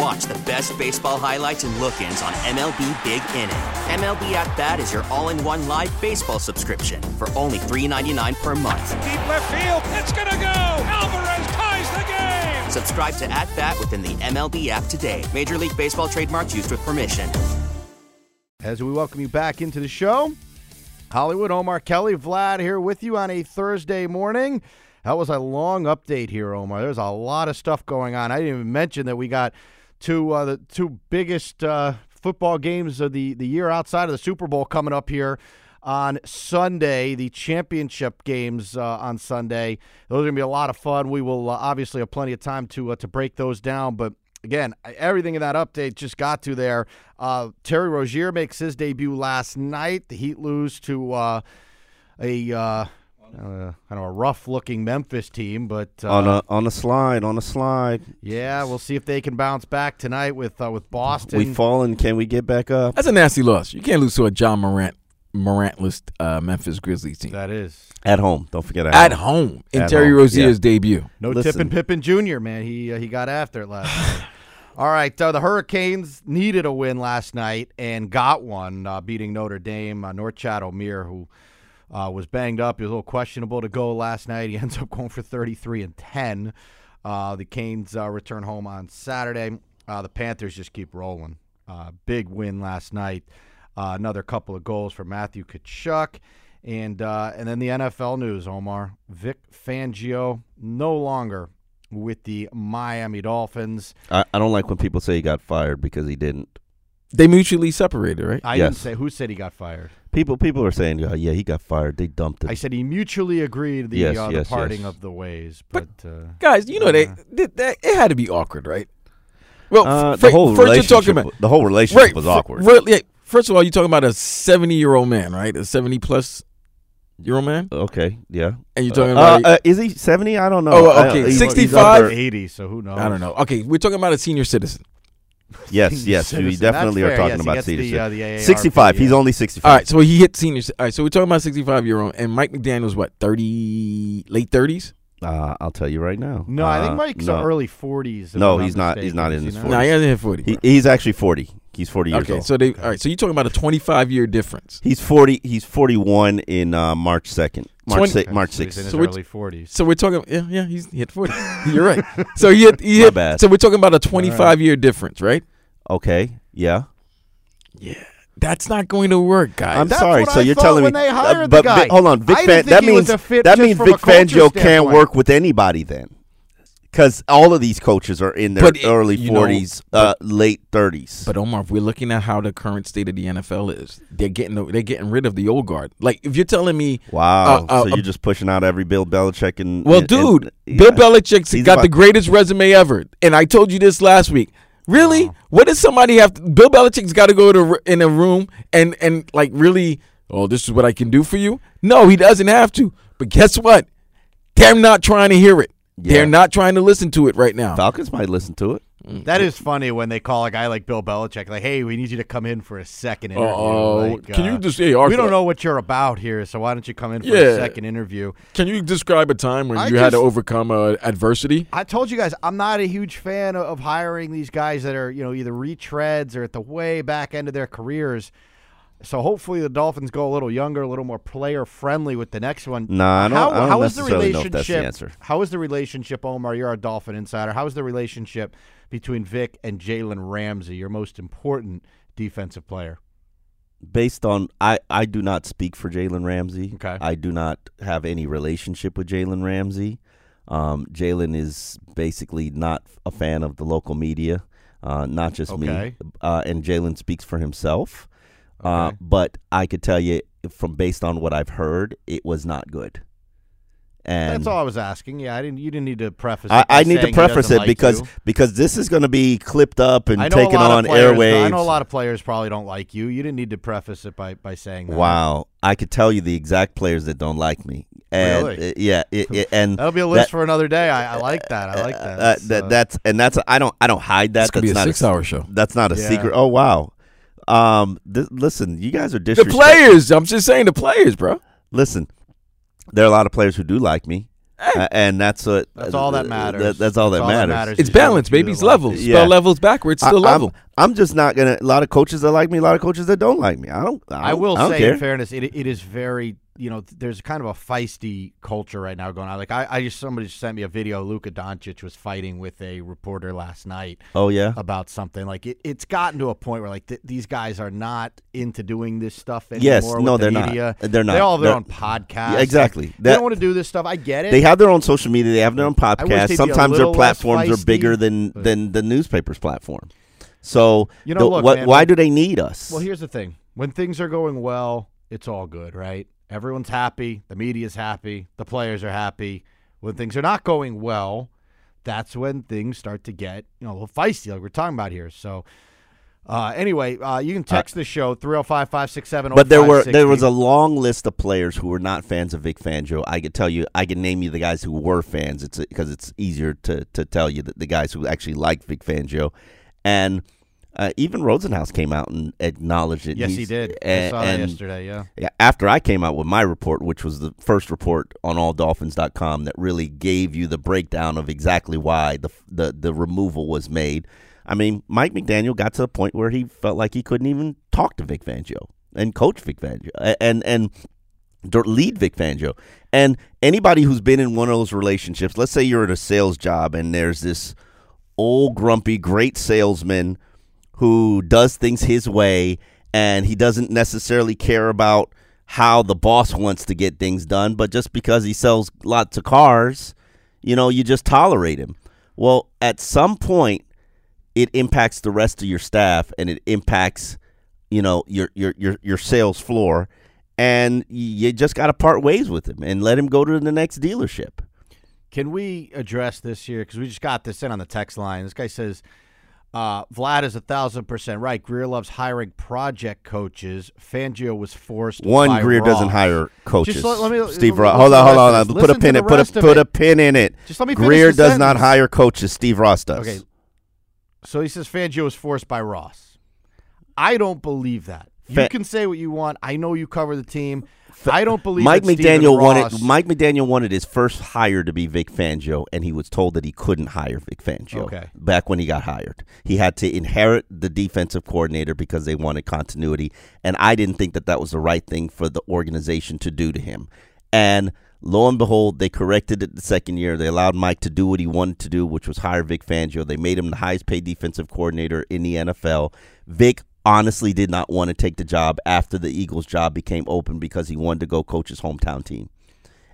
And watch the best baseball highlights and look ins on MLB Big Inning. MLB At Bat is your all in one live baseball subscription for only $3.99 per month. Deep left field, it's going to go. Alvarez ties the game. Subscribe to At Bat within the MLB app today. Major League Baseball trademarks used with permission. As we welcome you back into the show, Hollywood, Omar Kelly, Vlad here with you on a Thursday morning. That was a long update here, Omar. There's a lot of stuff going on. I didn't even mention that we got two uh, the two biggest uh, football games of the, the year outside of the Super Bowl coming up here on Sunday, the championship games uh, on Sunday. Those are going to be a lot of fun. We will uh, obviously have plenty of time to uh, to break those down, but again, everything in that update just got to there. Uh, Terry Rozier makes his debut last night. The Heat lose to uh, a uh, kind of a rough-looking Memphis team, but uh, on a on a slide, on a slide. Yeah, we'll see if they can bounce back tonight with uh, with Boston. We fallen. Can we get back up? That's a nasty loss. You can't lose to a Ja Morant Morantless uh, Memphis Grizzlies team. That is at home. Don't forget at, at home. home in At Terry home, Rozier's yeah. debut. No Listen. Tippin Pippen Jr. Man, he uh, he got after it last night. All right, uh, the Hurricanes needed a win last night and got one, uh, beating Notre Dame. Uh, Norchad Omier, who uh, was banged up, he was a little questionable to go last night. He ends up going for 33 and 10. Uh, the Canes uh, return home on Saturday. Uh, the Panthers just keep rolling. Uh, big win last night. Uh, another couple of goals for Matthew Tkachuk. And and then the NFL news, Omar. Vic Fangio no longer with the Miami Dolphins. I, I don't like when people say he got fired because he didn't. They mutually separated, right? I didn't Yes. say who said he got fired. People people are saying, oh, yeah, he got fired. They dumped him. I said he mutually agreed the, Yes, uh, yes, the parting yes. of the ways. But, uh, Guys, you know they, uh, they, they- it had to be awkward, right? Well, Uh, f- the whole first you're relationship, talking about the whole relationship right, was f- awkward. re- yeah, first of all, you're talking about a 70 year old man, right? A 70 plus year old man, okay, yeah. and you're talking Uh, about. uh, is he seventy? I don't know. Oh, I- okay, he's- he's 65? up there. 80, so who knows? I don't know. Okay, we're talking about a senior citizen. Yes, yes, we definitely are fair. talking Yes, about gets senior the, uh, the AARP, Sixty-five. He's only sixty-five. All right, so he hit senior. All right, so we're talking about 65 year old, and Mike McDaniel's what 30, late 30s. Uh, I'll tell you right now. No, I Uh, think Mike's no. early 40s. No, he's not- he's not in his 40s. No, he hasn't hit 40. He, he's actually forty. He's forty years okay, old. so they all right. So you're talking about a 25 year difference. He's forty. He's forty-one in uh, March second. March Twenty- six, March So he's in sixth. his So we're- early 40s. So we're talking. Yeah, yeah, he's he hit 40. you're right. So he hit. He My hit. bad. So we're talking about a 25 year difference, right? Okay. Yeah. Yeah, that's not going to work, guys. I'm That's sorry. what so I you're thought telling when me, they uh, hired the but guy. Vic- hold on, Vic I didn't Fan, think that he was means a fit that just means from Vic a culture Fangio can't standpoint. work with anybody then, because all of these coaches are in their But it- early you know, forties, uh, late thirties. But Omar, if we're looking at how the current state of the NFL is, they're getting they're getting rid of the old guard. Like if you're telling me, Wow. uh, uh, so you're just pushing out every Bill Belichick and well, and- dude, and- Bill yeah. Belichick's He's got about- the greatest resume ever, and I told you this last week. Really, Oh. what does somebody have? to Bill Belichick's got to go to in a room and and like really. Oh, this is what I can do for you. No, he doesn't have to. But guess what? They're not trying to hear it. Yeah. They're not trying to listen to it right now. Falcons might listen to it. That is funny when they call a guy like Bill Belichick, like, "Hey, we need you to come in for a second interview." Uh-oh. Like, Can you uh, just- hey, Arthur- we don't know what you're about here, so why don't you come in for Yeah. a second interview? Can you describe a time when I you had to overcome uh, adversity? I told you guys I'm not a huge fan of, of hiring these guys that are you know either retreads or at the way back end of their careers. So hopefully the Dolphins go a little younger, a little more player friendly with the next one. Nah, I don't- How, I don't how is the relationship? the answer. How is the relationship, Omar? You're a Dolphin insider. How is the relationship between Vic and Jalen Ramsey, your most important defensive player? Based on I, I do not speak for Jalen Ramsey. Okay. I do not have any relationship with Jalen Ramsey. Um, Jalen is basically not a fan of the local media, uh, not just Okay. me. Uh, and Jalen speaks for himself. Uh, but I could tell you from based on what I've heard, it was not good. And That's all I was asking. Yeah, I didn't. You didn't need to preface. I, it by I need to preface it like because you. because this is going to be clipped up and taken on players, airwaves. I know a lot of players probably don't like you. You didn't need to preface it by, by saying that. Wow, I could tell you the exact players that don't like me. And Really? uh, yeah, it, it- and That'll be a list that- for another day. I, I like that. I like that. uh, That's, that uh, that's and that's I don't I don't hide that. This could that's be a not six-hour show. That's not a Yeah. secret. Oh wow. Um, th- listen, you guys are The disrespectful. players. I'm just saying the players, bro. Listen, there are a lot of players who do like me, uh, and that's what That's all that uh, matters. that- that's all that matters. It's is balance, you- you baby. It's like levels. Yeah. Spell levels backwards. Still I, level. I'm, I'm just not gonna. A lot of coaches that like me, a lot of coaches that don't like me. I don't. I, I don't- will I don't say, care. in fairness, it, it is very, you know, there's kind of a feisty culture right now going on. Like, I, I just, somebody just sent me a video. Luka Doncic was fighting with a reporter last night Oh yeah. about something. Like, it, it's gotten to a point where, like, th- these guys are not into doing this stuff anymore. Yes, with no, the they're not. media. Uh, they're not. They all have their They're- own podcast. Yeah, exactly. Like, they don't want to do this stuff. I get it. They have their own social media. They have their own wish they'd podcasts. be a Sometimes their platforms are bigger than but- than the newspaper's platform. So You know, the- look, what, man, why do they need us? Well, here's the thing: when things are going well, it's all good, right? Everyone's happy, the media's happy, the players are happy. When things are not going well, that's when things start to get you know a little feisty, like we're talking about here. So, uh, anyway, uh, you can text the show 305-567-0560. but there were there was a long list of players who were not fans of Vic Fangio. I could tell you, I can name you the guys who were fans. It's because it's easier to to tell you that the guys who actually liked Vic Fangio, and uh, even Rosenhaus came out and acknowledged it. yes, he He's- did. I and- saw that and- yesterday. Yeah. Yeah, after I came out with my report, which was the first report on alldolphins.com that really gave you the breakdown of exactly why the the the removal was made. I mean, Mike McDaniel got to the point where he felt like he couldn't even talk to Vic Fangio and coach Vic Fangio a- and and lead Vic Fangio. And anybody who's been in one of those relationships, let's say you're at a sales job and there's this old grumpy great salesman who does things his way and he doesn't necessarily care about how the boss wants to get things done, but just because he sells lots of cars, you know, you just tolerate him. Well, at some point it impacts the rest of your staff and it impacts, you know, your your your, your sales floor and you just got to part ways with him and let him go to the next dealership. Can we address this here? Because we just got this in on the text line. This guy says, uh, Vlad is a thousand percent right. Grier loves hiring project coaches. Fangio was forced. One, Grier doesn't hire coaches. Just let- let me- Steve Ross. Hold on, hold on. rest of Put a pin in put a put a pin in it. Just let me Grier does not hire coaches. Steve Ross does. Okay. So he says Fangio was forced by Ross. I don't believe that. You can say what you want. I know you cover the team. I don't believe Mike McDaniel wanted Mike McDaniel wanted his first hire to be Vic Fangio, and he was told that he couldn't hire Vic Fangio. Okay. Back when he got hired, he had to inherit the defensive coordinator because they wanted continuity, and I didn't think that that was the right thing for the organization to do to him. And lo and behold, they corrected it the second year. They allowed Mike to do what he wanted to do, which was hire Vic Fangio. They made him the highest paid defensive coordinator in the NFL. Vic honestly did not want to take the job after the Eagles job became open because he wanted to go coach his hometown team.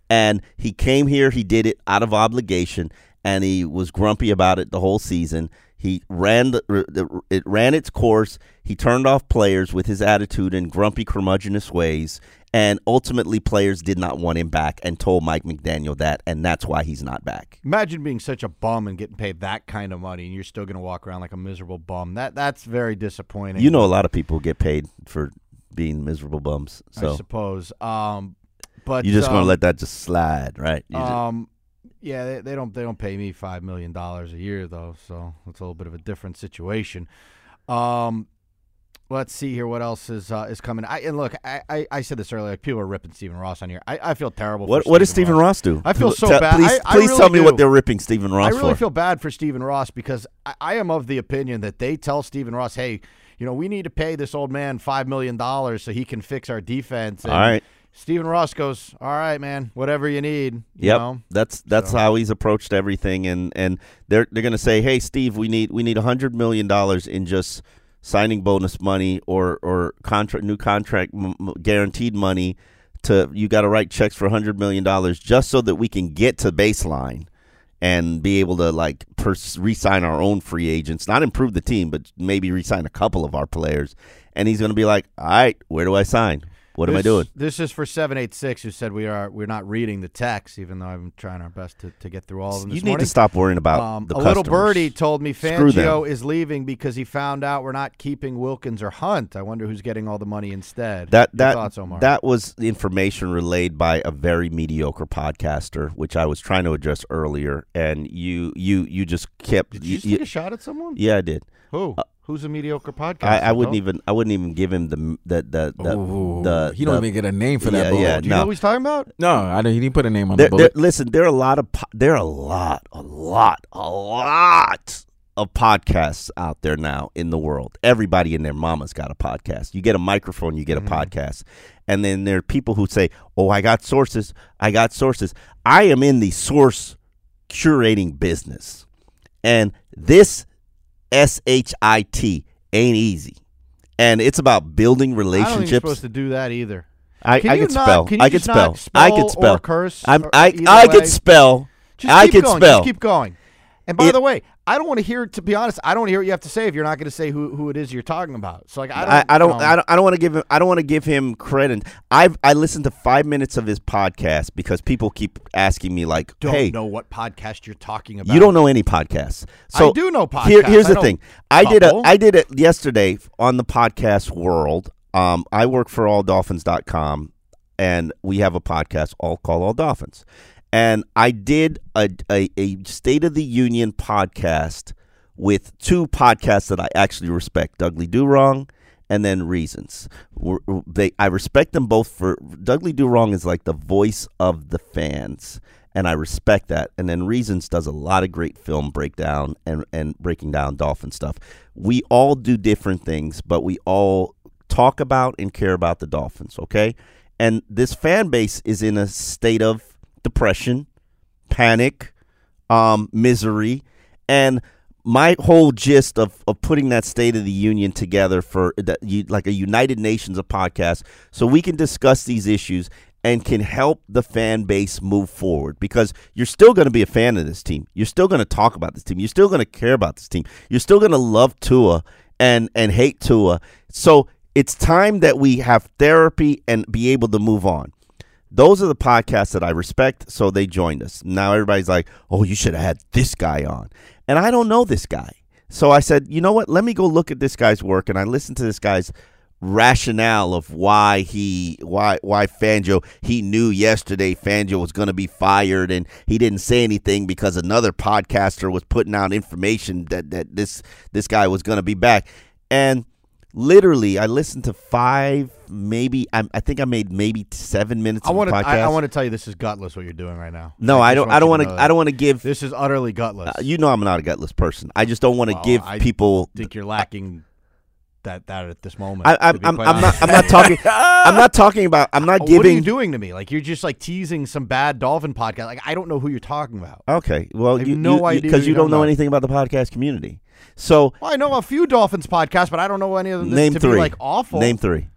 And he came here, he did it out of obligation, and he was grumpy about it the whole season. He ran the, it ran its course. He turned off players with his attitude and grumpy curmudgeonous ways, and ultimately players did not want him back and told Mike McDaniel that, and that's why he's not back. Imagine being such a bum and getting paid that kind of money, and you're still going to walk around like a miserable bum. That that's very disappointing. You know, a lot of people get paid for being miserable bums, So. I suppose. Um, but you're just um, gonna let that just slide, right? You just- Um, yeah, they, they don't they don't pay me five million dollars a year though, so it's a little bit of a different situation. Um, let's see here what else is uh, is coming. I and look, I, I, I said this earlier. Like, people are ripping Stephen Ross on here. I, I feel terrible. what what does Stephen Ross do? I feel so bad. Please, I- please really tell me what they're ripping Stephen Ross for. I really for. feel bad for Stephen Ross because I, I am of the opinion that they tell Stephen Ross, hey, you know, we need to pay this old man five million dollars so he can fix our defense. And All right. Stephen Ross goes, all right, man, whatever you need. You Yep, know? that's that's So- how he's approached everything, and and they're they're gonna say, hey, Steve, we need we need a hundred million dollars in just signing bonus money or or contract new contract m- m- guaranteed money to you got to write checks for a hundred million dollars just so that we can get to baseline. and be able to like pers- re-sign our own free agents, not improve the team, but maybe re-sign a couple of our players. And he's going to be like, "All right, where do I sign? What am I doing?" This is for seven eight six, who said we are we're not reading the text, even though I'm trying our best to, to get through all of them. You need morning. to stop worrying about Um, the a little birdie told me Fangio is leaving because he found out we're not keeping Wilkins or Hunt. I wonder who's getting all the money instead. That Your that thoughts, Omar? that was information relayed by a very mediocre podcaster, which I was trying to address earlier, and you you you just kept. Did you, just you- take a shot at someone? yeah, I did. Who? Who's a mediocre podcast? I, I wouldn't even I wouldn't even give him the the the the, Ooh, the he don't the- even get a name for that. Yeah, bullet. yeah, Do you no. know what he's talking about? No, I don't. He didn't put a name on There, the there, listen, there are a lot of po- there are a lot, a lot, a lot of podcasts out there now in the world. Everybody and their mama's got a podcast. You get a microphone, you get Mm-hmm. a podcast, and then there are people who say, "Oh, I got sources. I got sources." I am in the source curating business, and this S H I T ain't easy, and it's about building relationships. I don't think you're relationships. supposed to do that either. I, Can I could spell. can I could not spell. I could spell spell. or curse I'm, I I could spell. Just I keep could going. spell. Just keep going. And by It- the way, I don't want to hear. To be honest, I don't want to hear what you have to say if you're not going to say who, who it is you're talking about. So like, I don't. I, I don't. um, I don't. I don't want to give him. I don't want to give him credit. I've I listened to five minutes of his podcast because people keep asking me like, don't "Hey, know what podcast you're talking about. you don't know any podcasts." I So do know Here, here's I the thing. I did a. I did it yesterday on the podcast world. Um, I work for AllDolphins.com, and we have a podcast all called All Dolphins. And I did a, a, a State of the Union podcast with two podcasts that I actually respect, Dudley Do Wrong and then Reasons. They, I respect them both for Dudley Do Wrong is like the voice of the fans, and I respect that. And then Reasons does a lot of great film breakdown and, and breaking down dolphin stuff. We all do different things, but we all talk about and care about the Dolphins, okay? And this fan base is in a state of depression, panic, um, misery, and my whole gist of, of putting that State of the Union together for that like a United Nations of podcast so we can discuss these issues and can help the fan base move forward because you're still going to be a fan of this team. You're still going to talk about this team. You're still going to care about this team. You're still going to love Tua and and hate Tua. So it's time that we have therapy and be able to move on. Those are the podcasts that I respect, so they joined us. Now everybody's like, "Oh, you should have had this guy on," and I don't know this guy, so I said, "You know what? Let me go look at this guy's work." And I listened to this guy's rationale of why he why why Fangio he knew yesterday Fangio was going to be fired and he didn't say anything because another podcaster was putting out information that that this this guy was going to be back and literally I listened to five maybe I, I think I made maybe seven minutes I want to. I, I want to tell you this is gutless what you're doing right now. no I just don't I don't want to. I don't want to give This is utterly gutless. uh, you know I'm not a gutless person I just don't want to Well, give I people think you're lacking that that at this moment. I, I'm, I'm, I'm not. I'm not talking. I'm not talking about. I'm not What are you giving. doing to me? Like you're just like teasing some bad dolphin podcast. Like I don't know who you're talking about. Okay. Well, you no you- idea because you don't know about. anything about the podcast community. So Well, I know a few dolphins podcasts, but I don't know any of them name to three. be like awful. Name three.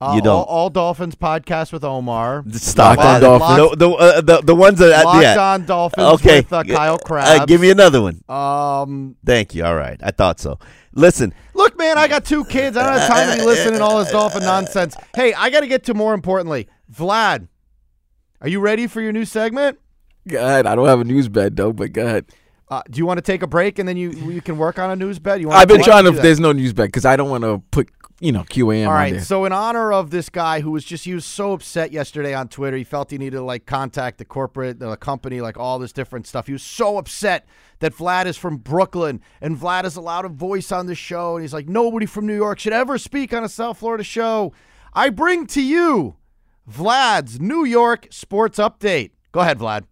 Uh, you don't. All, all dolphins podcast with Omar. Stop Locked on. Dolphins. The the, uh, the the ones that Locked yeah. on dolphins Okay. with uh, Kyle Uh, Crabbs. give me another one. Um, Thank you. All right. I thought so. Listen. Look, man, I got two kids. I don't have time to be listening to all this dolphin nonsense. Hey, I got to get to more importantly, Vlad. Are you ready for your new segment? God, I don't have a news bed though, but go ahead. Uh, do you want to take a break and then you you can work on a news bed? You want I've been trying to. you do that? There's no news bed because I don't want to put you know QAM All on right. there. So in honor of this guy who was just he was so upset yesterday on Twitter, he felt he needed to like contact the corporate, the company, like all this different stuff. He was so upset that Vlad is from Brooklyn and Vlad is allowed a voice on the show, and he's like nobody from New York should ever speak on a South Florida show. I bring to you Vlad's New York sports update. Go ahead, Vlad.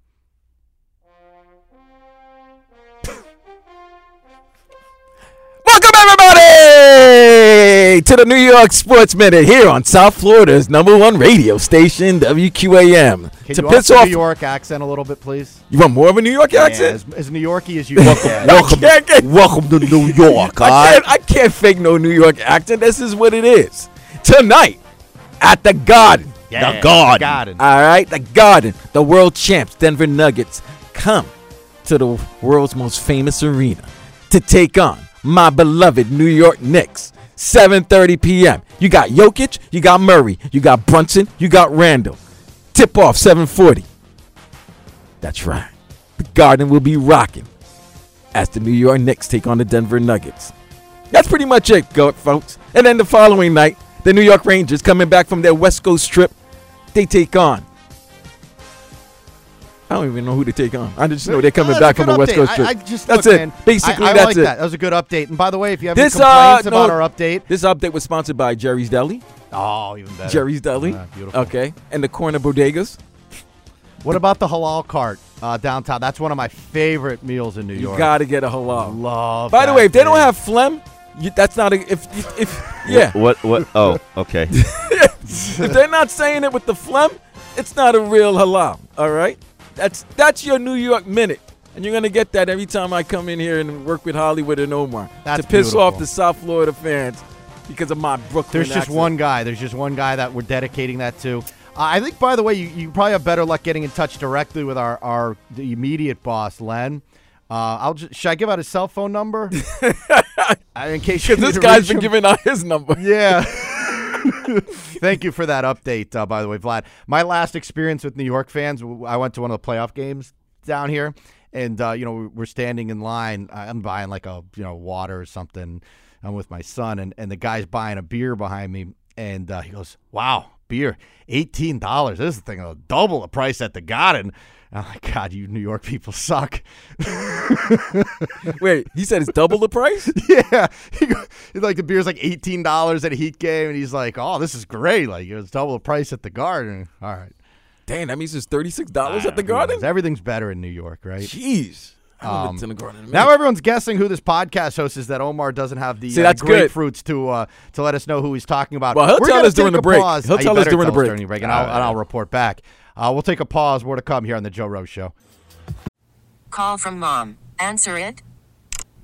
Welcome everybody to the New York Sports Minute here on South Florida's number one radio station, WQAM. Can to you piss the off, New York accent a little bit, please? you want more of a New York Yeah, accent? as, as New Yorky as you can. welcome, Welcome to New York. I can't, I can't fake no New York accent. This is what it is. Tonight at the Garden. Yeah, Garden. Garden. All right, the Garden. The world champs, Denver Nuggets, come to the world's most famous arena to take on my beloved New York Knicks. 7:30 p.m. You got Jokic, you got Murray, you got Brunson, you got Randle. Tip off 7:40. That's right. The Garden will be rocking as the New York Knicks take on the Denver Nuggets. That's pretty much it, folks. And then the following night, the New York Rangers coming back from their West Coast trip, they take on. I don't even know who to take on. I just know they're coming back that's from a the good West. Coast trip. I, just that's look, it. man, Basically, I, I that's like it. that. That was a good update. And by the way, if you have This any uh, complaints about our update, This update was sponsored by Jerry's Deli. oh, even better. Jerry's Deli. Ah, beautiful. Okay, and the corner bodegas. What about the halal cart uh, downtown? That's one of my favorite meals in New York. You gotta get a halal. Love. By the that way, if they don't have phlegm, you, that's not a. If if, if yeah, What? What? Oh, okay. if they're not saying it with the phlegm, it's not a real halal. All right, that's that's your New York minute, and you're gonna get that every time I come in here and work with Hollywood and Omar That's to piss beautiful. off the South Florida fans because of my Brooklyn. There's just one guy. There's just one guy that we're dedicating that to. Uh, I think, by the way, you, you probably have better luck getting in touch directly with our, our the immediate boss, Len. Uh, I'll just, should I give out his cell phone number? Uh, in case Because this guy's been him. giving out his number. Yeah. Thank you for that update, uh, by the way, Vlad. My last experience with New York fans, I went to one of the playoff games down here, and uh, you know we're standing in line. I'm buying like a you know water or something. I'm with my son, and, and the guy's buying a beer behind me, and uh, he goes, "Wow, beer, eighteen dollars. This is the thing, uh, double the price at the Garden." Oh my God, you New York people suck. Wait, he said it's double the price. yeah, he go, like the beer's like eighteen dollars at a Heat game, and he's like, "Oh, this is great! Like it's double the price at the Garden." All right, Damn, that means it's thirty six dollars at the Garden. Everything's better in New York, right? Jeez. I haven't Um, been to the Garden in a Now everyone's guessing who this podcast host is. That Omar doesn't have the See, uh, that's good. grapefruits to uh, to let us know who he's talking about. Well, he'll We're tell us during the break. pause. He'll Uh, tell us better during the tell break. break, and I'll, and I'll report back. Uh, we'll take a pause. More to come here on the Joe Rose Show. Call from mom. Answer it.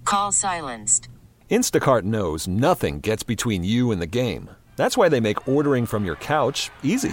Call silenced. Instacart knows nothing gets between you and the game. That's why they make ordering from your couch easy.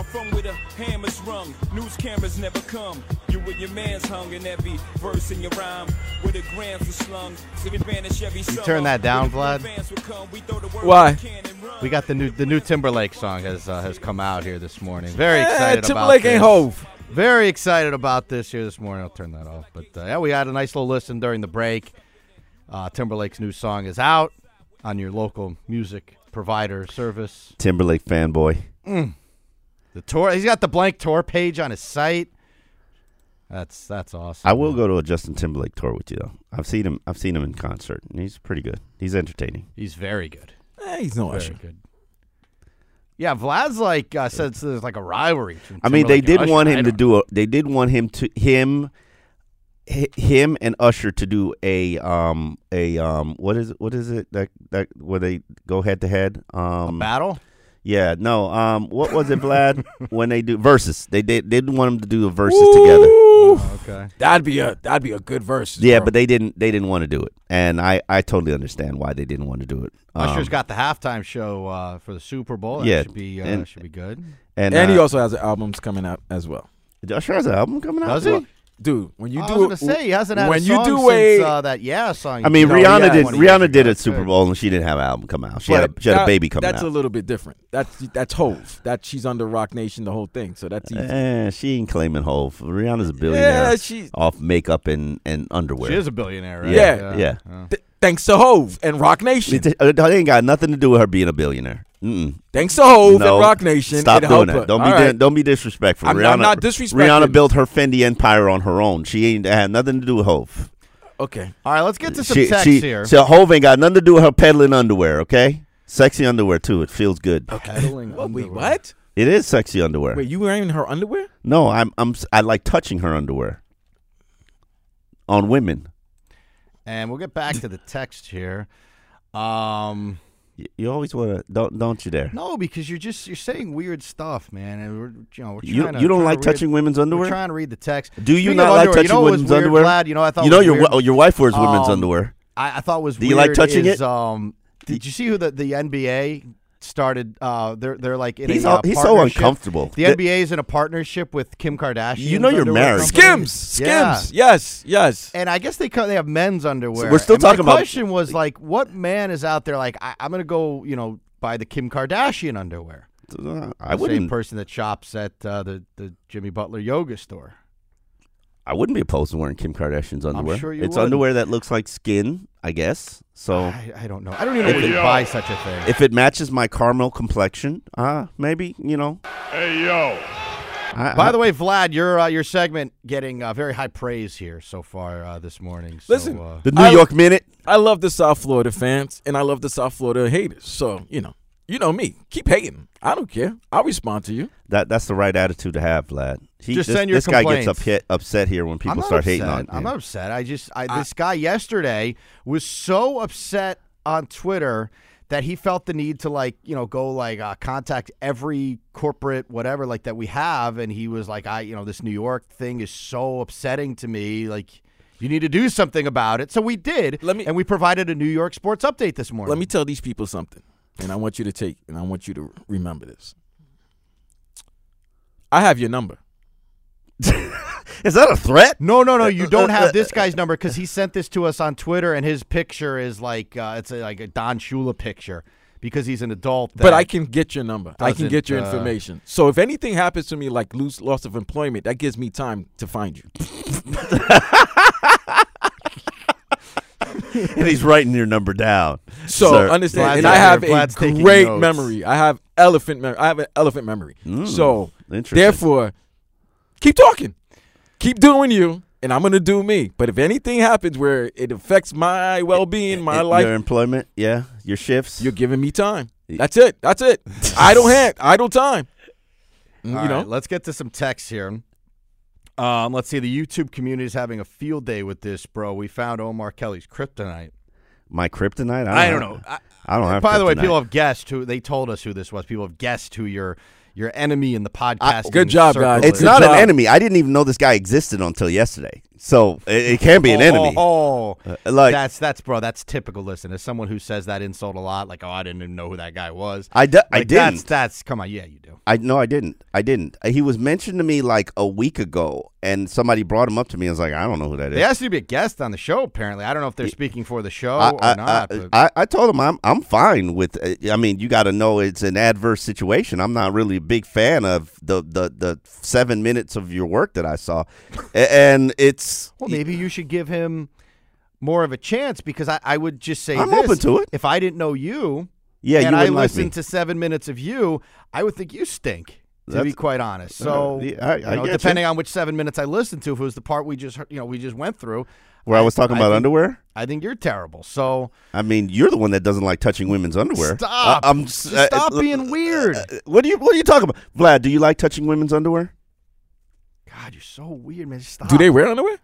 I'm from where the hammers rung. News cameras never come. You and your man's hung in every verse in your rhyme. Where the grams were slung. So vanish every You turn that down, Vlad? Why? We got the new the new Timberlake song has uh, has come out here this morning. Very excited about Timberlake this. ain't Hov. Very excited about this here this morning. I'll turn that off. But uh, yeah, we had a nice little listen during the break. Uh, Timberlake's new song is out on your local music provider service. Timberlake fanboy. The tour, he's got the blank tour page on his site. That's that's awesome. I will go to a Justin Timberlake tour with you though. I've seen him. I've seen him in concert, and he's pretty good. He's entertaining. He's very good. Eh, he's no Very Usher. good. Yeah, Vlad's like uh, said there's like a rivalry. I mean, they did Usher. want him to don't- a. They did want him to him, hi- him and Usher to do a um a um what is it what is it that that where they go head to head a um battle. Yeah no um what was it Vlad when they do Verzuz they did they didn't want them to do the Verzuz together Oh, okay. That'd be a that'd be a good verse. yeah bro. but they didn't they didn't want to do it and I I totally understand why they didn't want to do it Usher's Um, got the halftime show uh, for the Super Bowl. That Yeah, should be uh, and- should be good. and and he uh, also has albums coming out as well. Usher has an album coming out Does as well? he? Dude, when you I do was gonna say he hasn't had when a you do since a uh, that yeah song. I mean, No, Rihanna yeah, did. 20 Rihanna did ago. at Super Bowl, and she didn't have an album come out. She had a, she had a baby coming That's out. That's a little bit different. That's that's Hov. That she's under Roc Nation, the whole thing. So that's easy. Eh, she ain't claiming Hov. Rihanna's a billionaire yeah, she. off makeup and, and underwear. She is a billionaire, right? Yeah, yeah. Uh, Th- thanks to Hov and Roc Nation. It, it ain't got nothing to do with her being a billionaire. Mm-mm. Thanks to Hov No. and Roc Nation. Stop doing that. Don't be right. di- don't be disrespectful. I'm- Rihanna, I'm not disrespecting. Rihanna built her Fenty empire on her own. She ain't had nothing to do with Hov. Okay. All right, let's get to some She, text she, here. so Hov ain't got nothing to do with her peddling underwear. Okay, sexy underwear too. It feels good. Peddling Well, wait, what? It is sexy underwear. Wait, you wearing her underwear? No, I'm I'm s- I like touching her underwear on women. And we'll get back to the text here. Um, Y- You always want to don't don't you dare. no, because you're just you're saying weird stuff, man, and we're you know we're You trying to, you don't like to read- touching women's We're underwear. trying to read the text. Do you Speaking not like underwear, touching you know women's weird, underwear? Vlad? You know, I thought you know your weird? wa- your wife wears women's Um, underwear. I, I thought was Do you like touching is, it? Um, did you see who the, the NBA started? Uh, they're they're like in He's a all- uh, he's so uncomfortable. The The- NBA is in a partnership with Kim Kardashian. You know you're married. Skims. Skims. Yeah. Yes. Yes. And I guess they co- they have men's underwear. we're still And my talking about- question was like, what man is out there like I, I'm gonna go, you know, buy the Kim Kardashian underwear? Uh, I The same wouldn't. Same person that shops at uh, the the Jimmy Butler yoga store. I wouldn't be opposed to wearing Kim Kardashian's underwear. sure you it's would. underwear that looks like skin, I guess. So I, I don't know. I don't even know if you buy such a thing. if it matches my caramel complexion, uh maybe you know. Hey, yo. I, By I- the way, Vlad, your uh, your segment getting uh, very high praise here so far uh, this morning. So, Listen, uh, the New I- York Minute. I love the South Florida fans and I love the South Florida haters. So, you know, you know me. Keep hating. I don't care. I'll respond to you. That that's the right attitude to have, Vlad. He, Just this, send your this guy gets complaints. upset upset here when people start upset. hating on him. I'm not upset. I just I, this guy yesterday was so upset on Twitter that he felt the need to like you know go like uh, contact every corporate whatever like that we have, and he was like I you know this New York thing is so upsetting to me like. You need to do something about it. So we did, Let me- and we provided a New York sports update this morning. Let me tell these people something. And I want you to take and I want you to remember this. I have your number. Is that a threat? No, no, no. You don't have this guy's number because he sent this to us on Twitter, and his picture is like uh, it's a, like a Don Shula picture because he's an adult. But I can get your number. I can get your uh, information. So if anything happens to me like lose loss of employment, that gives me time to find you. and he's writing your number down. So Sir. understand, Vlad's and I have Vlad's a taking great memory. I have elephant memory. I have an elephant memory. Mm, so therefore, keep talking, keep doing you, and I'm gonna do me. But if anything happens where it affects my well-being, eh, my Y- life, your employment, yeah, your shifts. you're giving me time. That's it. That's it. idle hand, idle time. All you know, right, let's get to some texts here. Um, let's see. The YouTube community is having a field day with this, bro. We found Omar Kelly's kryptonite. my kryptonite. I I don't don't, know. I- I don't have. By the way, people have guessed who they told us who this was. People have guessed who your your enemy in the podcast. Good job, guys. It's Good not job. an enemy. I didn't even know this guy existed until yesterday. So it, it can't be an enemy. Oh, Uh, like that's that's bro. That's typical. Listen, as someone who says that insult a lot, like oh, I didn't even know who that guy was. I, d- I Like, didn't. That's that's come on. Yeah, you do. I no, I didn't. I didn't. He was mentioned to me like a week ago, and somebody brought him up to me. I was like, I don't know who that is. They asked you to be a guest on the show. Apparently, I don't know if they're speaking for the show I, or I, not. I, but I, I told him I'm I'm fine with. uh, I mean, you got to know it's an adverse situation. I'm not really a big fan of the the the seven minutes of your work that I saw, and it's well, maybe you should give him more of a chance because I, I would just say I'm this, open to it. If I didn't know you, yeah. and you I wouldn't like listened to seven minutes of you, I would think you stink. To be quite honest, uh, so Uh, yeah, I- you I know, get you. depending on which seven minutes I listened to, if it was the part we just heard- you know we just went through, Where I was talking about think- underwear. I think you're terrible. So I mean, you're the one that doesn't like touching women's underwear. Stop. I, am Just uh, stop being uh, weird. what are you What are you talking about, Vlad? Do you like touching women's underwear? God, you're so weird, man. Stop. do they wear underwear?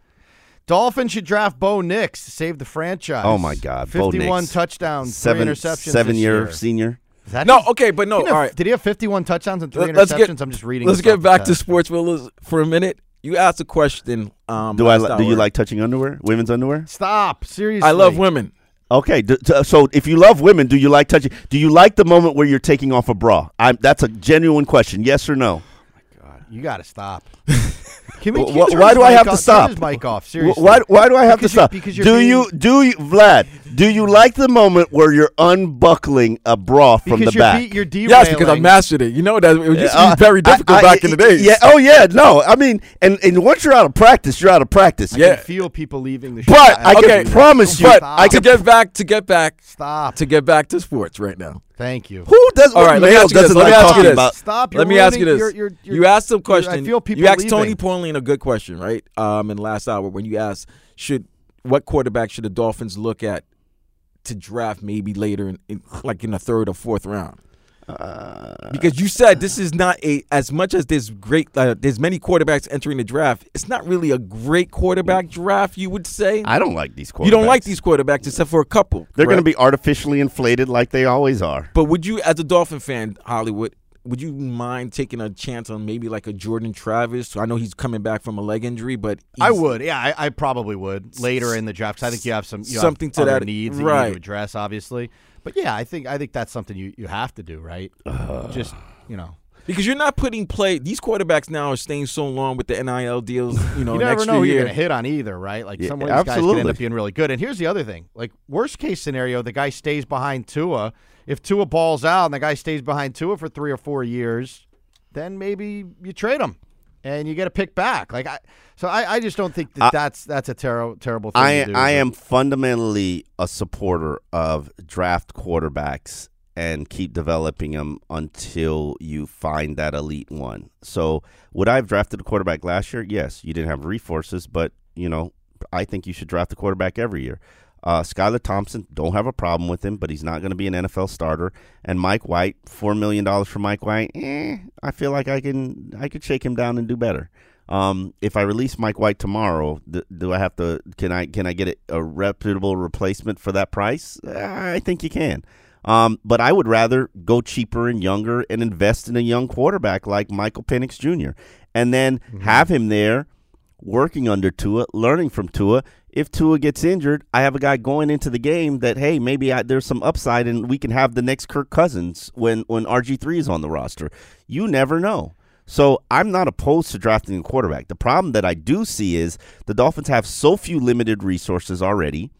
Dolphins should draft Bo Nix to save the franchise. Oh my God, Bo 51 Nix. touchdowns, Seven three interceptions. seven this year year. senior. Is that No, his- okay, but no. Didn't he All have- right. Did he have 51 touchdowns and three Let- let's interceptions? get- I'm just reading. Let's get back to text. sports Willis for a minute. You asked a question. Um, Do I? last li- Do you like touching underwear? Women's underwear? Stop. Seriously. I love women. Okay, so if you love women, do you like touching? Do you like the moment where you're taking off a bra? I'm, that's a genuine question. Yes or no? Oh my God, You got to stop. Can we, Wh- can wh- you turn why do I have to stop? Turn mic off. Seriously. Why? Why do I have Because to stop? because you're do being- you? Do you, Vlad? Do you like the moment where you're unbuckling a bra from Because the back? de- you're derailing. Yes, because I mastered it. You know that it used to be Uh, very difficult I- I- back in the days. Yeah. Oh yeah. No. I mean, and, and once you're out of practice, you're out of practice. I Yeah. can feel people leaving the show. But I Okay, can promise you, But I to can get back, to get back, Stop. to get back to sports right now. Thank you. Who does? All what right, let me male ask you this. doesn't Let me like ask you talking this. about? Stop. You're Let me ask you ruining- this. You're, you're, you're, you asked some I question. feel people you asked Tony leaving. Pauline a good question, right? Um, in the last hour when you asked, should what quarterback should the Dolphins look at to draft maybe later in, in like in the third or fourth round? Because you said this is not a as much as there's great uh, there's many quarterbacks entering the draft. It's not really a great quarterback draft. You would say I don't like these quarterbacks. you don't like these quarterbacks except for a couple. They're going to be artificially inflated like they always are. But would you, as a Dolphin fan, Hollywood, would you mind taking a chance on maybe like a Jordan Travis? I know he's coming back from a leg injury, but I would, yeah, I, I probably would later in the draft. 'cause I think you have some you have Something to other that- needs that you need to address, obviously. But yeah, I think I think that's something you, you have to do, right? Just you know, because you're not putting play. These quarterbacks now are staying so long with the NIL deals. You know, you never know who year. you're going to hit on either, right? Like Yeah, some of these guys could end absolutely. up being really good. And here's the other thing: like worst case scenario, the guy stays behind Tua. If Tua balls out and the guy stays behind Tua for three or four years, then maybe you trade him and you get a pick back. Like I, so I, I just don't think that I- that's that's a terrible terrible thing I to do. I but- am fundamentally a supporter of draft quarterbacks and keep developing them until you find that elite one. So would I have drafted a quarterback last year? Yes, you didn't have resources, but you know I think you should draft a quarterback every year. Uh, Skylar Thompson, don't have a problem with him, but he's not going to be an NFL starter. And Mike White, four million dollars for Mike White. Eh, I feel like I can I could shake him down and do better. Um, if I release Mike White tomorrow, do, do I have to? Can I can I get a, reputable replacement for that price? I think you can. Um, but I would rather go cheaper and younger and invest in a young quarterback like Michael Penix Jr. and then have him there working under Tua, learning from Tua. If Tua gets injured, I have a guy going into the game that hey, maybe I, there's some upside and we can have the next Kirk Cousins when when RG three is on the roster. You never know. So I'm not opposed to drafting a quarterback. The problem that I do see is the Dolphins have so few limited resources already,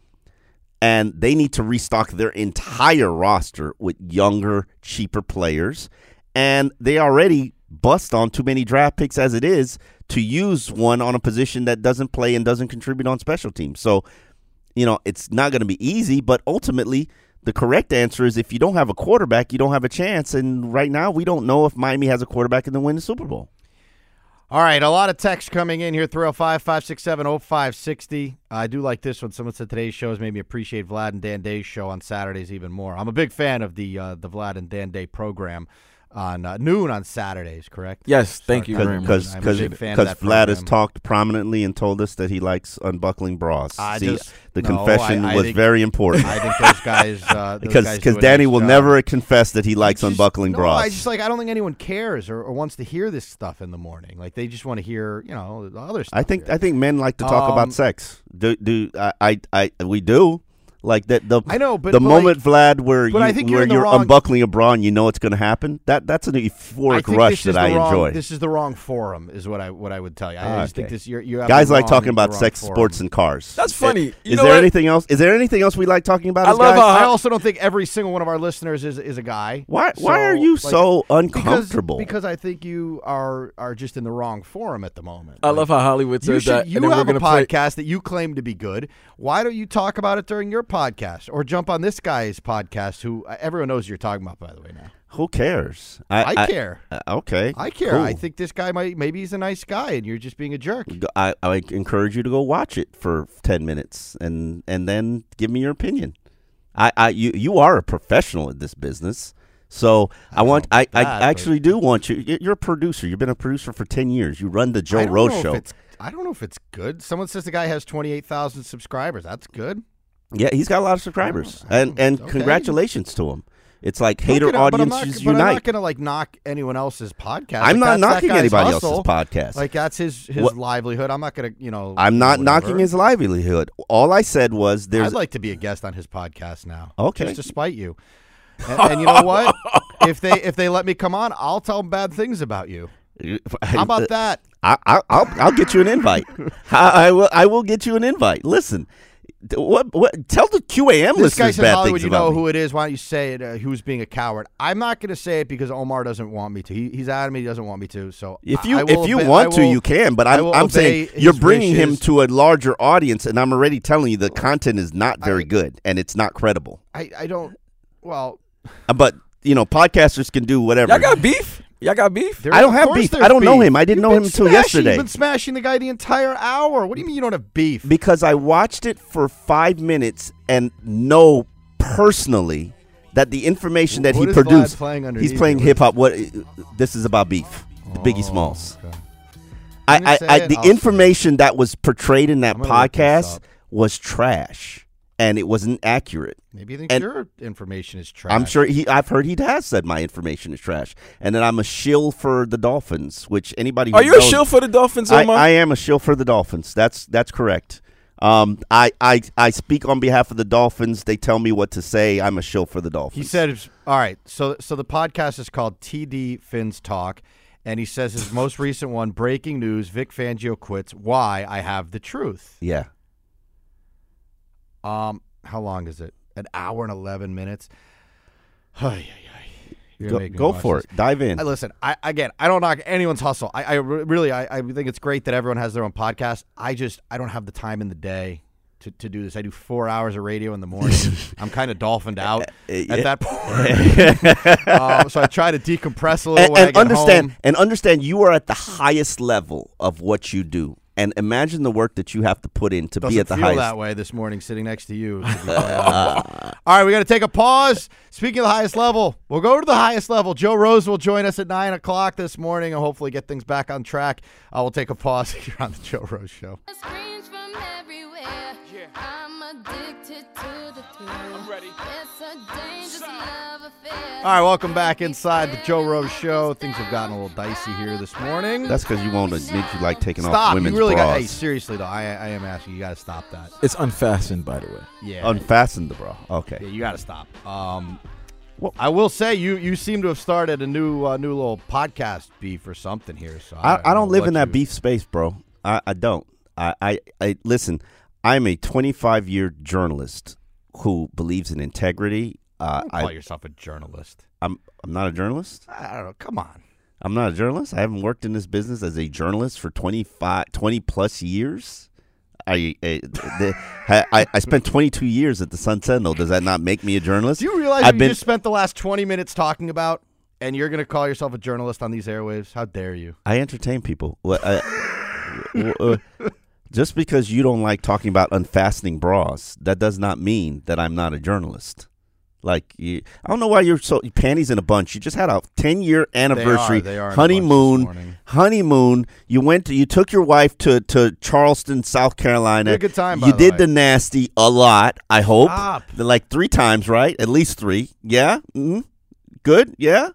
and they need to restock their entire roster with younger, cheaper players. And they already bust on too many draft picks as it is to use one on a position that doesn't play and doesn't contribute on special teams. So, you know, it's not going to be easy, but ultimately, the correct answer is if you don't have a quarterback, you don't have a chance. And right now, we don't know if Miami has a quarterback and then win the Super Bowl. All right, a lot of text coming in here 305 567 0560. I do like this one. Someone said today's show has made me appreciate Vlad and Dan Day's show on Saturdays even more. I'm a big fan of the uh, the Vlad and Dan Day program on uh, noon on Saturdays, correct? Yes, thank you very much. Because big fan of that Vlad has talked prominently and told us that he likes unbuckling bras. I See, just- the no, confession I- I was think- very important. I think those guys uh, those because guys because Danny nice will job. never confess that he likes Just- unbuckling no, bras. I just like I don't think anyone cares or, or wants to hear this stuff in the morning. Like they just want to hear, you know, the other stuff. I think here. I think men like to talk Um, about sex. Do do I, I I we do like that the I know, but- the but, moment like- Vlad where you I think you're where you're wrong- unbuckling a bra and you know it's going to happen. That that's an euphoric rush this that is the I wrong, enjoy. This is the wrong forum, is what I what I would tell you. I, Ah, just think this. You're, you have Guys the like wrong- talking about sex, forum. sports, and cars. That's funny. You is know there what? anything else? Is there anything else we like talking about? I as love guys? how- I also don't think every single one of our listeners is is a guy. Why why are you like, so uncomfortable? Because, I think you are are just in the wrong forum at the moment. I Like, love how Hollywood You, says should, that. you and then we're have a podcast that you claim to be good. Why don't you talk about it during your podcast or jump on this guy's podcast? Who uh, everyone knows you're talking about, by the way. Now Who cares? I, care. uh, okay, I care. I think this guy might maybe he's a nice guy, and you're just being a jerk. I, I encourage you to go watch it for ten minutes and and then give me your opinion. I, I you you are a professional in this business, so I, want I, know about I that, but- actually do want you. You're a producer. You've been a producer for ten years. You run the Joe I don't Rowe know if show. I don't know if it's good. Someone says the guy has twenty eight thousand subscribers. That's good. Yeah, he's got a lot of subscribers, and and okay. congratulations to him. It's like hater gonna- but I'm not- audiences but I'm not going to like knock anyone else's podcast. I'm Like, not knocking anybody hustle. else's podcast. Like that's his his What- livelihood. I'm not going to you know. I'm not whatever. knocking his livelihood. All I said was there's I'd like to be a guest on his podcast now. Okay. just to spite you. And, and you know what? if they if they let me come on, I'll tell them bad things about you. How about that? I, I, I'll I'll get you an invite. I, I will I will get you an invite. Listen, what what? Tell the QAM This guy listeners says bad Hollywood. things You about know me. who it is. Why don't you say it? Uh, who's being a coward? I'm not going to say it because Omar doesn't want me to. He, he's adamant he doesn't want me to. So If you I will if you obe- want I to, you can. But I I'm I'm saying you're bringing him to a larger audience, and I'm already telling you the content is not very good and it's not credible. I, I don't. Well, Uh, But you know, podcasters can do whatever. Y'all got beef? Y'all got beef? There- I don't have beef. I don't know him. I didn't You've know been him until yesterday. You've been smashing the guy the entire hour. What do you mean you don't have beef? because I watched it for five minutes and know personally that the information that What he produced, playing he's playing hip hop. What? This is about beef. The Biggie oh, Smalls. Oh, okay. I, I'm I, say I it, the I'll information that was portrayed in that I'm gonna look this podcast was trash, and it wasn't accurate. Maybe you think And- your information is trash. I'm sure he. I've heard he has said my information is trash, and that I'm a shill for the Dolphins. Which anybody who Are you a knows- shill for the Dolphins, I, Omar? I am a shill for the Dolphins. That's that's correct. Um, I, I I speak on behalf of the Dolphins. They tell me what to say. I'm a shill for the Dolphins. He said, "All right." So, so the podcast is called TD Finns Talk, and he says his most recent one, breaking news: Vic Fangio quits. Why? I have the truth. "Yeah, Um, how long is it? An hour and eleven minutes. Ay, go, go for this. it. Dive in." I listen. I again, I don't knock anyone's hustle. I, I really, I, I think it's great that everyone has their own podcast. I just, I don't have the time in the day to, to do this. I do four hours of radio in the morning. I'm kind of dolphined out yeah. at that point. um, so I try to decompress a little and, when I and understand home. and understand you are at the highest level of what you do, and imagine the work that you have to put in to Doesn't be at the feel highest. that way this morning sitting next to you. to be. All right, we got to take a pause. Speaking of the highest level, we'll go to the highest level. Joe Rose will join us at 9 o'clock this morning and hopefully get things back on track. Uh, we'll take a pause here on the Joe Rose Show. Ready. It's a dangerous love affair. All right, welcome back inside the Joe Rose Show. Things have gotten a little dicey here this morning. That's because you won't admit you like taking off Stop. women's You really got. bras. Hey, seriously, though, I, I am asking. You got to stop that. It's unfastened, by the way. Yeah. unfastened the bra. Okay. Yeah, you got to stop. Um, well, I will say you you seem to have started a new uh, new little podcast beef or something here. So I, I, I don't live in that you- beef space, bro. I, I don't. I, I, I listen. I'm a 25 year journalist who believes in integrity. Uh, Don't call I, yourself a journalist. I'm I'm not a journalist. I don't know. Come on. I'm not a journalist. I haven't worked in this business as a journalist for 25, 20 plus years. I I, the, I I spent 22 years at the Sun Sentinel. Does that not make me a journalist? Do you realize I've been you just spent the last 20 minutes talking about, and you're going to call yourself a journalist on these airwaves? How dare you? I entertain people. What, I, just because you don't like talking about unfastening bras, that does not mean that I'm not a journalist. Like you, I don't know why you're so panties in a bunch. You just had a 10 year anniversary they are in a bunch this honeymoon. Honeymoon. You went to you took your wife to to Charleston, South Carolina. You a good time, You the did way. the nasty a lot. I hope Stop. like three times, right? At least three. Yeah. hmm Good. Yeah.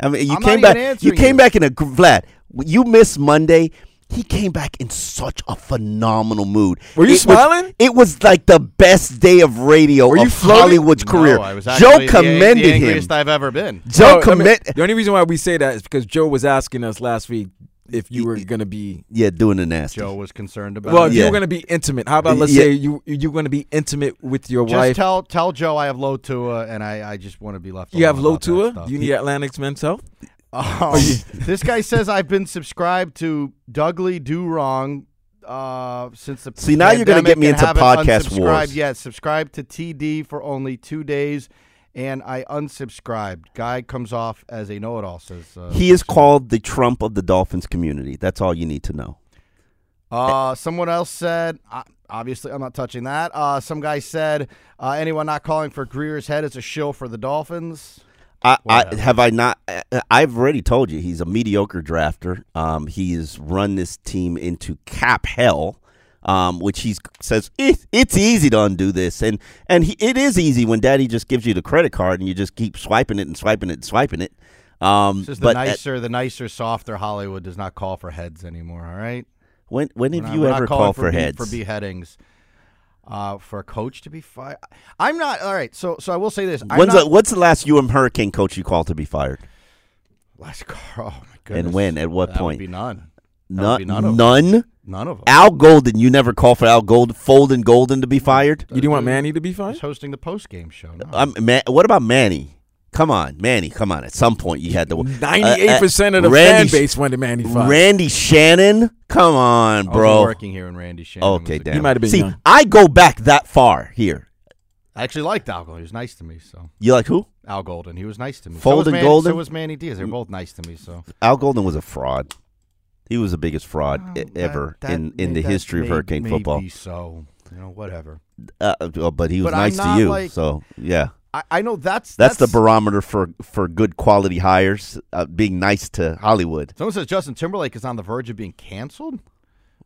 I mean, you I'm came back. You came you. back in a Vlad. You missed Monday. He came back in such a phenomenal mood. Were you It was- smiling? it was like the best day of radio Were you of floating? Hollywood's career. No, I was Joe actually the- commended the, him. I've ever been. Joe No, I mean, the only reason why we say that is because Joe was asking us last week if you were going to be. yeah, doing the nasty. Joe was concerned about. Well, it. if you're going to be intimate, how about let's Yeah. say you you're going to be intimate with your wife? just wife? tell tell Joe I have low Tua, and I, I just want to be left. you have alone low about Tua. you need Atlantic's men's health? Um, this guy says I've been subscribed to Dougly Do Wrong uh, since the See, now you're gonna get me into podcast wars. Yet subscribe to TD for only two days, and I unsubscribed. Guy comes off as a know-it-all. Says uh, He is called the Trump of the Dolphins community. That's all you need to know. Uh, someone else said, uh, obviously, I'm not touching that. Uh, some guy said, uh, anyone not calling for Grier's head is a shill for the Dolphins. I, I have I not. I- I've already told you he's a mediocre drafter. Um, he has run this team into cap hell. Um, which he says it, it's easy to undo this, and and he, it is easy when Daddy just gives you the credit card and you just keep swiping it and swiping it and swiping it. Um, This is the but at- nicer, the nicer, softer Hollywood does not call for heads anymore. All right. when when have you ever called for, be- heads? for beheadings? Uh, for a coach to be fired, I'm not. All right, so so I will say this. When's not, the, what's the last UM Hurricane coach you called to be fired? last? Car oh my goodness. And when? At what That would point? be none. That None. be none them. None. None of them. Al Golden. You never call for Al Golden, Folden Golden to be fired. You didn't want Manny to be He's fired? hosting the post game show. No. Um, Man, what about Manny? Come on, Manny. Come on. At some point, you had to. Ninety-eight percent of the Uh, Randy fan base wanted Manny fired. Randy Shannon. Come on, bro. I wasn't working here in Randy Shannon. Okay, a- damn. He might have been See, young. I go back that far here. I actually liked Alco. He was nice to me. So You like who? Al Golden. He was nice to me. so Fold was Manny, Golden? So was Manny Diaz. They're both nice to me. So Al Golden was a fraud. He was the biggest fraud That- ever that in, may- in the history of may- Hurricane may football. be so you know, whatever. Uh, uh, but he was But nice to you, like- so yeah. I, I know that's That's, the barometer for for good quality hires. Uh, being nice to Hollywood. Someone says Justin Timberlake is on the verge of being canceled.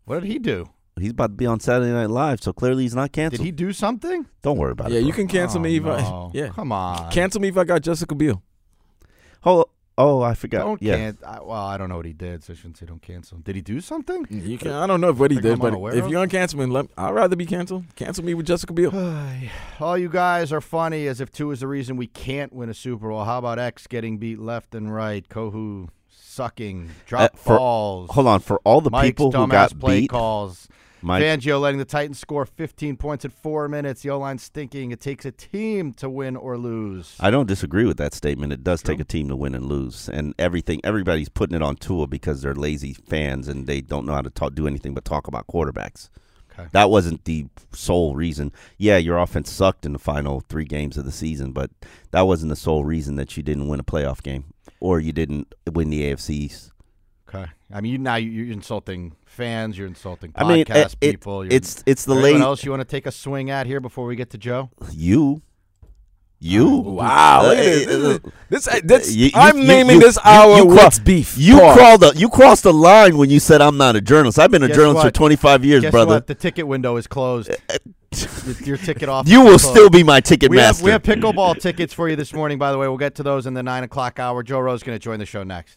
What did he do? He's about to be on Saturday Night Live, so clearly he's not canceled. Did he do something? Don't worry about Yeah, it. Yeah, you can cancel Oh, me if I. Yeah, Come on. Cancel me if I got Jessica Biel. Oh, oh, I forgot. Don't yeah, can- I, well, I don't know what he did, so I shouldn't say don't cancel him. Did he do something? You can. I don't know what he did, I'm but if you're gonna cancel me, let, I'd rather be canceled. Cancel me with Jessica Biel. All you guys are funny as if two is the reason we can't win a Super Bowl. How about X getting beat left and right? Kohou sucking, drop Uh, for- balls. hold on. For all the Mike's people who dumbass got beat, calls. Mike, Fangio letting the Titans score 15 points in four minutes. The O line stinking. It takes a team to win or lose. I don't disagree with that statement. It does take a team to win and lose, and everything. Everybody's putting it on Tua because they're lazy fans and they don't know how to talk, do anything but talk about quarterbacks. Okay. That wasn't the sole reason. Yeah, your offense sucked in the final three games of the season, but that wasn't the sole reason that you didn't win a playoff game or you didn't win the AFC East. Okay. I mean, you now you're insulting fans. You're insulting podcast I mean, it- it- people. you're- it's- it's the Anyone late- else you want to take a swing at here before we get to Joe? You, you, Wow, Uh, this. uh, This, this, this you- you- I'm you- naming you- this hour you cro- what's beef. You Pause. crawled the, you crossed the line when you said I'm not a journalist. I've been a Guess journalist for 25 years, Guess brother. what? The ticket window is closed. your, your ticket off. You will closed. still be my ticket we master. Have, we have pickleball tickets for you this morning, by the way. We'll get to those in the 9 o'clock hour. Joe Rose going to join the show next.